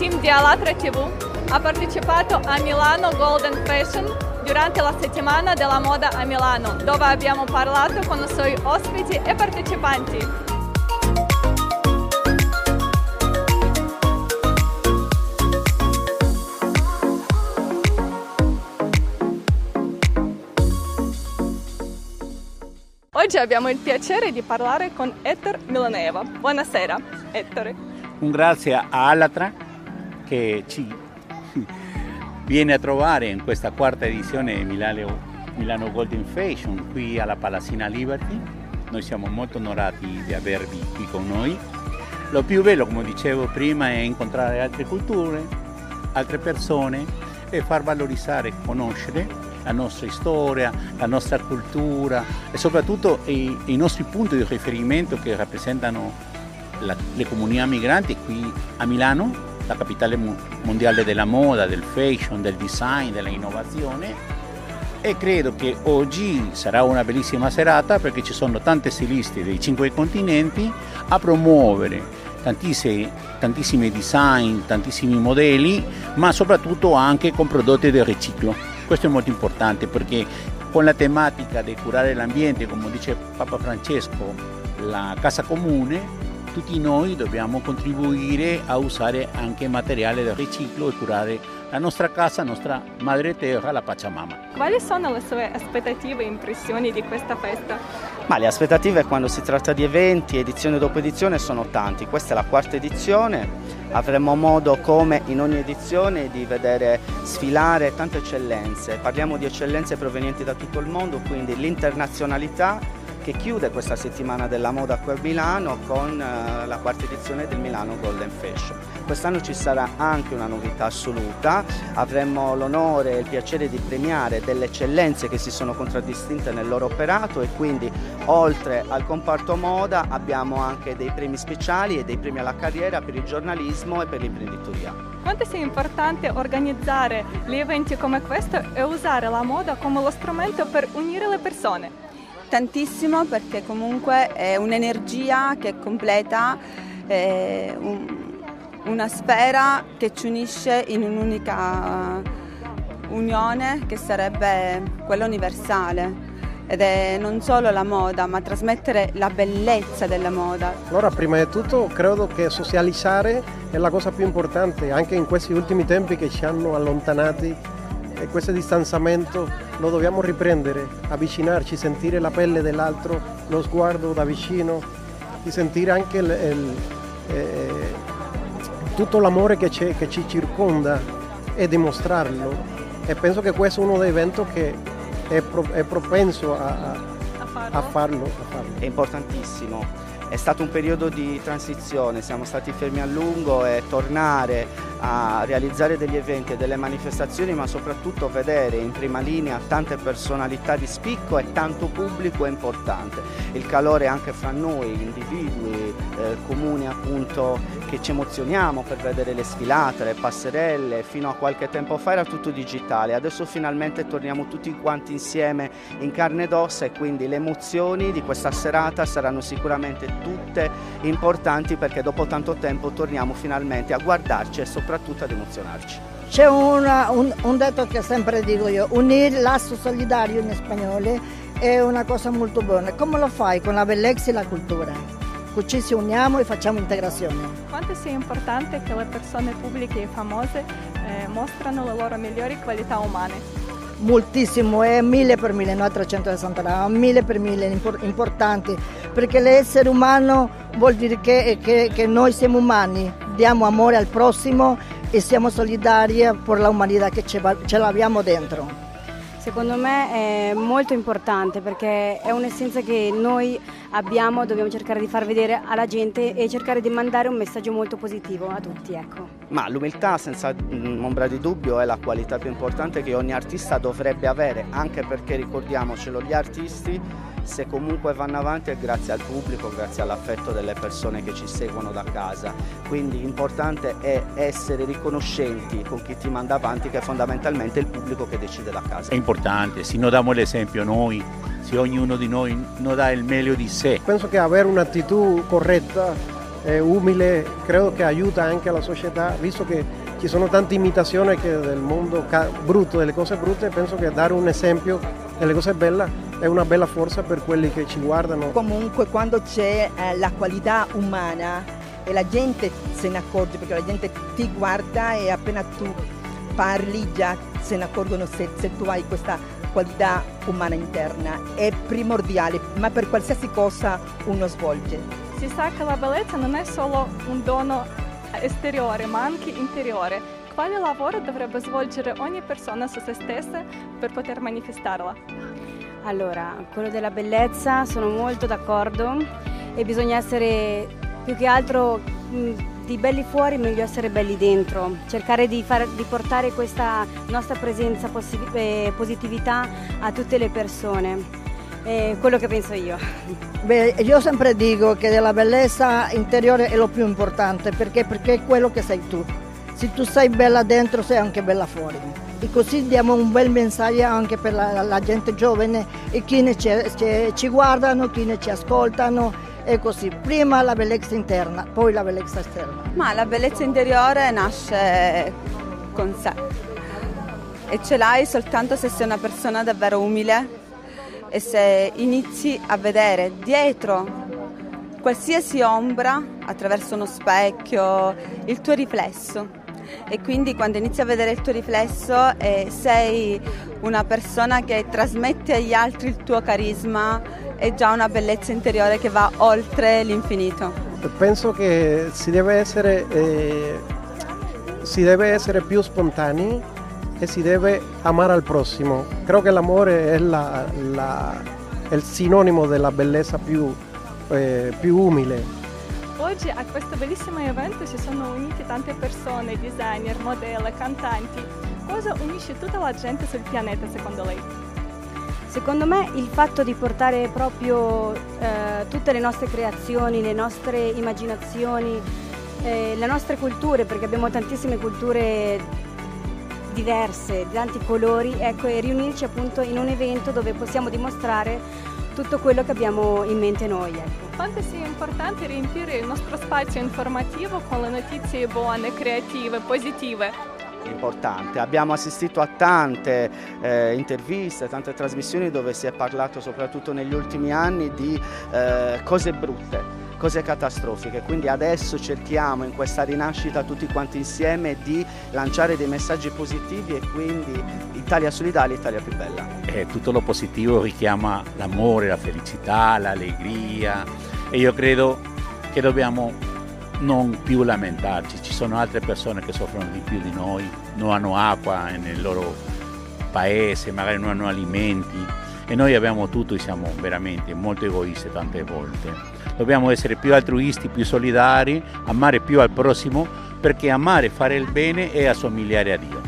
7 settembre il team di Alatra TV ha partecipato a Milano Golden Fashion durante la settimana della moda a Milano, dove abbiamo parlato con i suoi ospiti e partecipanti. Oggi abbiamo il piacere di parlare con Ettore Milaneva. Buonasera, Ettore. Un grazie a Alatra che ci viene a trovare in questa quarta edizione di Milano, Milano Golden Fashion qui alla Palazzina Liberty. Noi siamo molto onorati di avervi qui con noi. Lo più bello, come dicevo prima, è incontrare altre culture, altre persone e far valorizzare, conoscere la nostra storia, la nostra cultura e soprattutto i, i nostri punti di riferimento che rappresentano la, le comunità migranti qui a Milano, la capitale mondiale della moda, del fashion, del design, dell'innovazione e credo che oggi sarà una bellissima serata perché ci sono tante stilisti dei cinque continenti a promuovere tantissimi, tantissimi design, tantissimi modelli, ma soprattutto anche con prodotti del riciclo. Questo è molto importante perché con la tematica di curare l'ambiente, come dice Papa Francesco, la casa comune, tutti noi dobbiamo contribuire a usare anche materiale del riciclo e curare la nostra casa, la nostra madre terra, la Pachamama. Quali sono le sue aspettative e impressioni di questa festa? Ma le aspettative quando si tratta di eventi, edizione dopo edizione, sono tanti. Questa è la quarta edizione, avremo modo come in ogni edizione di vedere sfilare tante eccellenze. Parliamo di eccellenze provenienti da tutto il mondo, quindi l'internazionalità che chiude questa settimana della moda qui a Milano con eh, la quarta edizione del Milano Golden Fashion. Quest'anno ci sarà anche una novità assoluta, avremo l'onore e il piacere di premiare delle eccellenze che si sono contraddistinte nel loro operato e quindi oltre al comparto moda abbiamo anche dei premi speciali e dei premi alla carriera per il giornalismo e per l'imprenditoria. Quanto sia importante organizzare gli eventi come questo e usare la moda come lo strumento per unire le persone? Tantissimo perché comunque è un'energia che completa eh, un, una sfera che ci unisce in un'unica unione che sarebbe quella universale ed è non solo la moda, ma trasmettere la bellezza della moda. Allora, prima di tutto, credo che socializzare è la cosa più importante, anche in questi ultimi tempi che ci hanno allontanati e questo distanziamento lo dobbiamo riprendere, avvicinarci, sentire la pelle dell'altro, lo sguardo da vicino, di sentire anche il, il, eh, tutto l'amore che, che, ci circonda e dimostrarlo. E penso che questo è uno dei eventi che è, pro, è propenso a, a, a, farlo, a farlo. È importantissimo. È stato un periodo di transizione, siamo stati fermi a lungo e tornare a realizzare degli eventi e delle manifestazioni ma soprattutto vedere in prima linea tante personalità di spicco e tanto pubblico è importante. Il calore anche fra noi, individui, eh, comuni appunto che ci emozioniamo per vedere le sfilate, le passerelle, fino a qualche tempo fa era tutto digitale, adesso finalmente torniamo tutti quanti insieme in carne ed ossa e quindi le emozioni di questa serata saranno sicuramente tutte importanti perché dopo tanto tempo torniamo finalmente a guardarci e soprattutto soprattutto ad emozionarci. C'è una, un, un, detto che sempre dico io, unire lasso solidario in spagnolo è una cosa molto buona. Come lo fai? Con la bellezza e la cultura. Così ci uniamo e facciamo integrazione. Quanto sia importante che le persone pubbliche e famose eh, mostrano le loro migliori qualità umane? moltissimo, è mille per mille, no 360 gradi, mille per mille importanti, perché l'essere umano vuol dire che, che, che noi siamo umani, diamo amore al prossimo e siamo solidari per l'umanità che ce, ce l'abbiamo dentro. Secondo me è molto importante perché è un'essenza che noi abbiamo, dobbiamo cercare di far vedere alla gente e cercare di mandare un messaggio molto positivo a tutti. Ecco. Ma l'umiltà senza ombra di dubbio è la qualità più importante che ogni artista dovrebbe avere, anche perché ricordiamocelo, gli artisti se comunque vanno avanti è grazie al pubblico, grazie all'affetto delle persone che ci seguono da casa. Quindi l'importante è essere riconoscenti con chi ti manda avanti, che è fondamentalmente il pubblico che decide da casa. È importante, se non diamo l'esempio noi, se ognuno di noi non dà il meglio di sé. Penso che avere un'attitudine corretta è umile, credo che aiuta anche la società, visto che ci sono tante imitazioni del mondo brutto, delle cose brutte, penso che dare un esempio delle cose belle è una bella forza per quelli che ci guardano. Comunque quando c'è eh, la qualità umana e la gente se ne accorge perché la gente ti guarda e appena tu parli già se ne accorgono se, se tu hai questa qualità umana interna. È primordiale, ma per qualsiasi cosa uno svolge. Si sa che la bellezza non è solo un dono esteriore ma anche interiore. Quale lavoro dovrebbe svolgere ogni persona su se stessa per poter manifestarla? Allora, quello della bellezza sono molto d'accordo e bisogna essere più che altro di belli fuori meglio essere belli dentro, cercare di, far, di portare questa nostra presenza, eh, positività a tutte le persone. È quello che penso io. Beh, io sempre dico che la bellezza interiore è lo più importante perché, perché è quello che sei tu. Se tu sei bella dentro sei anche bella fuori e così diamo un bel messaggio anche per la, la gente giovane e chi ne ci, ci guardano, chi ne ci ascoltano e così. Prima la bellezza interna, poi la bellezza esterna. Ma la bellezza interiore nasce con sé e ce l'hai soltanto se sei una persona davvero umile e se inizi a vedere dietro qualsiasi ombra attraverso uno specchio il tuo riflesso e quindi quando inizi a vedere il tuo riflesso eh, sei una persona che trasmette agli altri il tuo carisma è già una bellezza interiore che va oltre l'infinito. Penso che si deve essere, eh, si deve essere più spontanei e si deve amare al prossimo. Credo che l'amore è la, la, il sinonimo della bellezza più, eh, più umile Oggi a questo bellissimo evento si sono unite tante persone, designer, modelle, cantanti. Cosa unisce tutta la gente sul pianeta secondo lei? Secondo me il fatto di portare proprio eh, tutte le nostre creazioni, le nostre immaginazioni, eh, le nostre culture, perché abbiamo tantissime culture diverse, di tanti colori, ecco, e riunirci appunto in un evento dove possiamo dimostrare tutto quello che abbiamo in mente noi. Ecco. Quanto sia importante riempire il nostro spazio informativo con le notizie buone, creative, positive. Importante, abbiamo assistito a tante eh, interviste, tante trasmissioni dove si è parlato soprattutto negli ultimi anni di eh, cose brutte cose catastrofiche. Quindi adesso cerchiamo in questa rinascita tutti quanti insieme di lanciare dei messaggi positivi e quindi Italia solidale, Italia più bella. Eh, tutto lo positivo richiama l'amore, la felicità, l'allegria e io credo che dobbiamo non più lamentarci, ci sono altre persone che soffrono di più di noi, non hanno acqua nel loro paese, magari non hanno alimenti e noi abbiamo tutto e siamo veramente molto egoisti tante volte dobbiamo essere più altruisti, più solidari, amare più al prossimo, perché amare, fare il bene è assomigliare a Dio.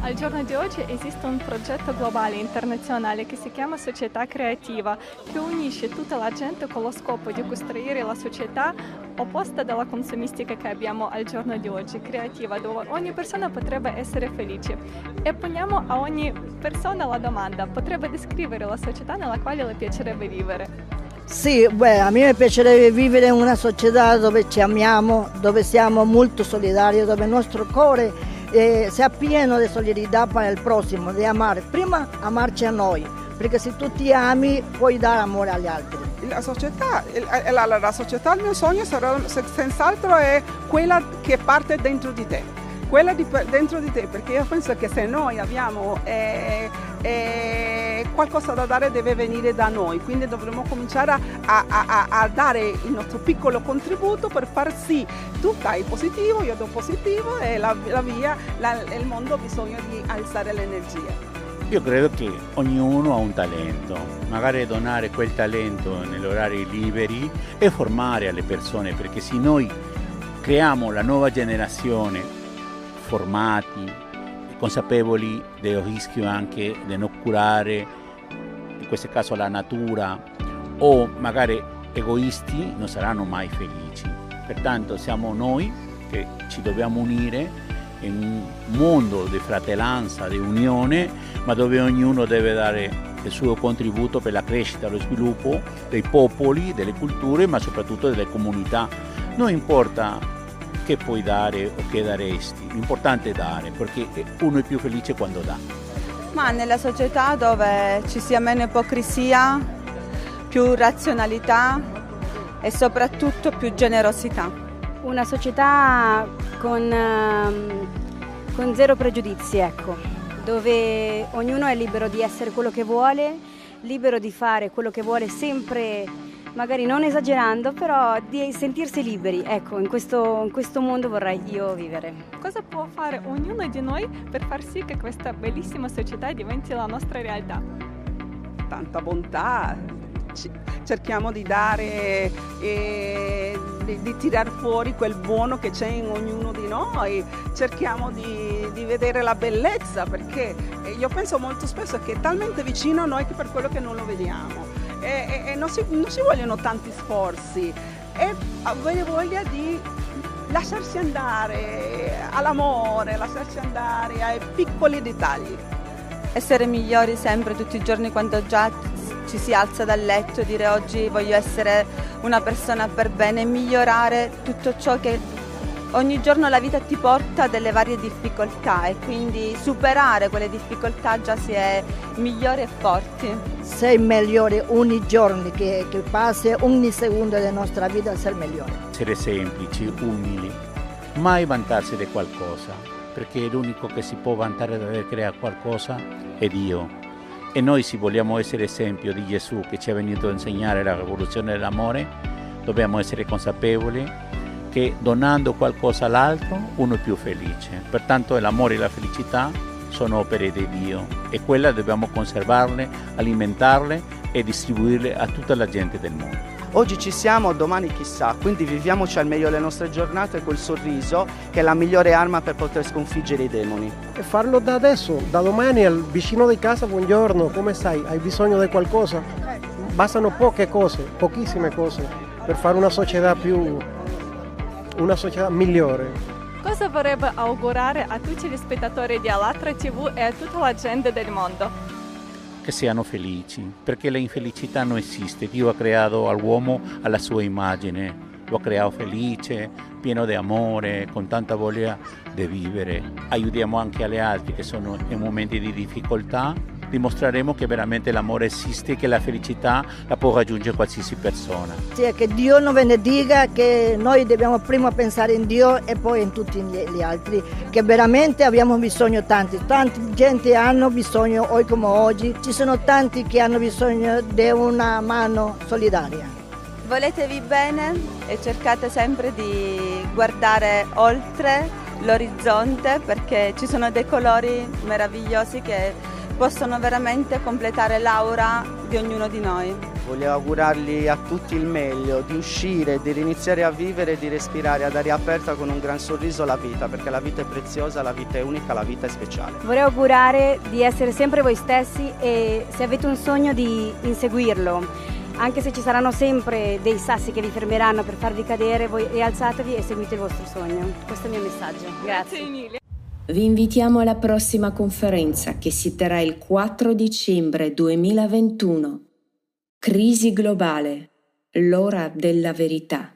Al giorno di oggi esiste un progetto globale internazionale che si chiama Società Creativa, che unisce tutta la gente con lo scopo di costruire la società opposta dalla consumistica che abbiamo al giorno di oggi, creativa, dove ogni persona potrebbe essere felice. E poniamo a ogni persona la domanda, potrebbe descrivere la società nella quale le piacerebbe vivere? Sì, beh, a me piacerebbe vivere in una società dove ci amiamo, dove siamo molto solidari, dove il nostro cuore eh, sia pieno di solidarietà per il prossimo, di amare. Prima amarci a noi, perché se tu ti ami puoi dare amore agli altri. La società, la, la, la società, il mio sogno sarà senz'altro è quella che parte dentro di te quella di, dentro di te, perché io penso che se noi abbiamo eh, eh, qualcosa da dare deve venire da noi, quindi dovremmo cominciare a, a, a, a, dare il nostro piccolo contributo per far sì, tu dai positivo, io do positivo e la, la via, la, il mondo ha bisogno di alzare l'energia. Io credo che ognuno ha un talento, magari donare quel talento negli orari liberi e formare alle persone, perché se noi creiamo la nuova generazione formati, consapevoli del rischio anche di non curare, in questo caso la natura, o magari egoisti, non saranno mai felici. Pertanto siamo noi che ci dobbiamo unire in un mondo di fratellanza, di unione, ma dove ognuno deve dare il suo contributo per la crescita e lo sviluppo dei popoli, delle culture, ma soprattutto delle comunità. Non importa che puoi dare o che daresti, l'importante è dare, perché uno è più felice quando dà. Ma nella società dove ci sia meno ipocrisia, più razionalità e soprattutto più generosità. Una società con, ehm, con zero pregiudizi, ecco, dove ognuno è libero di essere quello che vuole, libero di fare quello che vuole sempre, magari non esagerando, però di sentirsi liberi. Ecco, in questo, in questo mondo vorrei io vivere. Cosa può fare ognuno di noi per far sì che questa bellissima società diventi la nostra realtà? Tanta bontà, cerchiamo di dare, eh, di, di tirar fuori quel buono che c'è in ognuno di noi, cerchiamo di, di vedere la bellezza perché io penso molto spesso che è talmente vicino a noi che per quello che non lo vediamo e, e, e non, si, non, si, vogliono tanti sforzi e avere voglia di lasciarsi andare all'amore, lasciarsi andare ai piccoli dettagli. Essere migliori sempre tutti i giorni quando già ci si alza dal letto, dire oggi voglio essere una persona per bene, migliorare tutto ciò che ogni giorno la vita ti porta a delle varie difficoltà e quindi superare quelle difficoltà già si è migliori e forti. Sei migliore ogni giorno che, che passa, ogni secondo della nostra vita sei migliore. Essere semplici, umili, mai vantarsi di qualcosa, perché l'unico che si può vantare di aver creato qualcosa è Dio e noi se vogliamo essere esempio di Gesù che ci ha venuto a insegnare la rivoluzione dell'amore, dobbiamo essere consapevoli che donando qualcosa all'altro uno è più felice. Pertanto l'amore e la felicità sono opere di Dio e quella dobbiamo conservarle, alimentarle e distribuirle a tutta la gente del mondo. Oggi ci siamo, domani chissà, quindi viviamoci al meglio le nostre giornate col sorriso che è la migliore arma per poter sconfiggere i demoni. E farlo da adesso, da domani al vicino di casa, buongiorno, come stai? Hai bisogno di qualcosa? Bastano poche cose, pochissime cose, per fare una società più... una società migliore. Cosa vorrebbe augurare a tutti gli spettatori di Alatra TV e a tutta la gente del mondo? che siano felici, perché l'infelicità non esiste. Dio ha creato all'uomo alla sua immagine, lo ha creato felice, pieno di amore, con tanta voglia di vivere. Aiutiamo anche gli altri che sono in momenti di difficoltà dimostreremo che veramente l'amore esiste e che la felicità la può raggiungere qualsiasi persona. Sì, che Dio non benedica, che noi dobbiamo prima pensare in Dio e poi in tutti gli altri, che veramente abbiamo bisogno tanti, tanta gente hanno bisogno oggi come oggi, ci sono tanti che hanno bisogno di una mano solidaria. Voletevi bene e cercate sempre di guardare oltre l'orizzonte perché ci sono dei colori meravigliosi che possono veramente completare l'aura di ognuno di noi. Voglio augurargli a tutti il meglio, di uscire, di riniziare a vivere, di respirare ad aria aperta con un gran sorriso la vita, perché la vita è preziosa, la vita è unica, la vita è speciale. Vorrei augurare di essere sempre voi stessi e se avete un sogno di inseguirlo anche se ci saranno sempre dei sassi che vi fermeranno per farvi cadere, voi rialzatevi e seguite il vostro sogno. Questo è il mio messaggio. Grazie. Grazie vi invitiamo alla prossima conferenza che si terrà il 4 dicembre 2021. Crisi globale, l'ora della verità.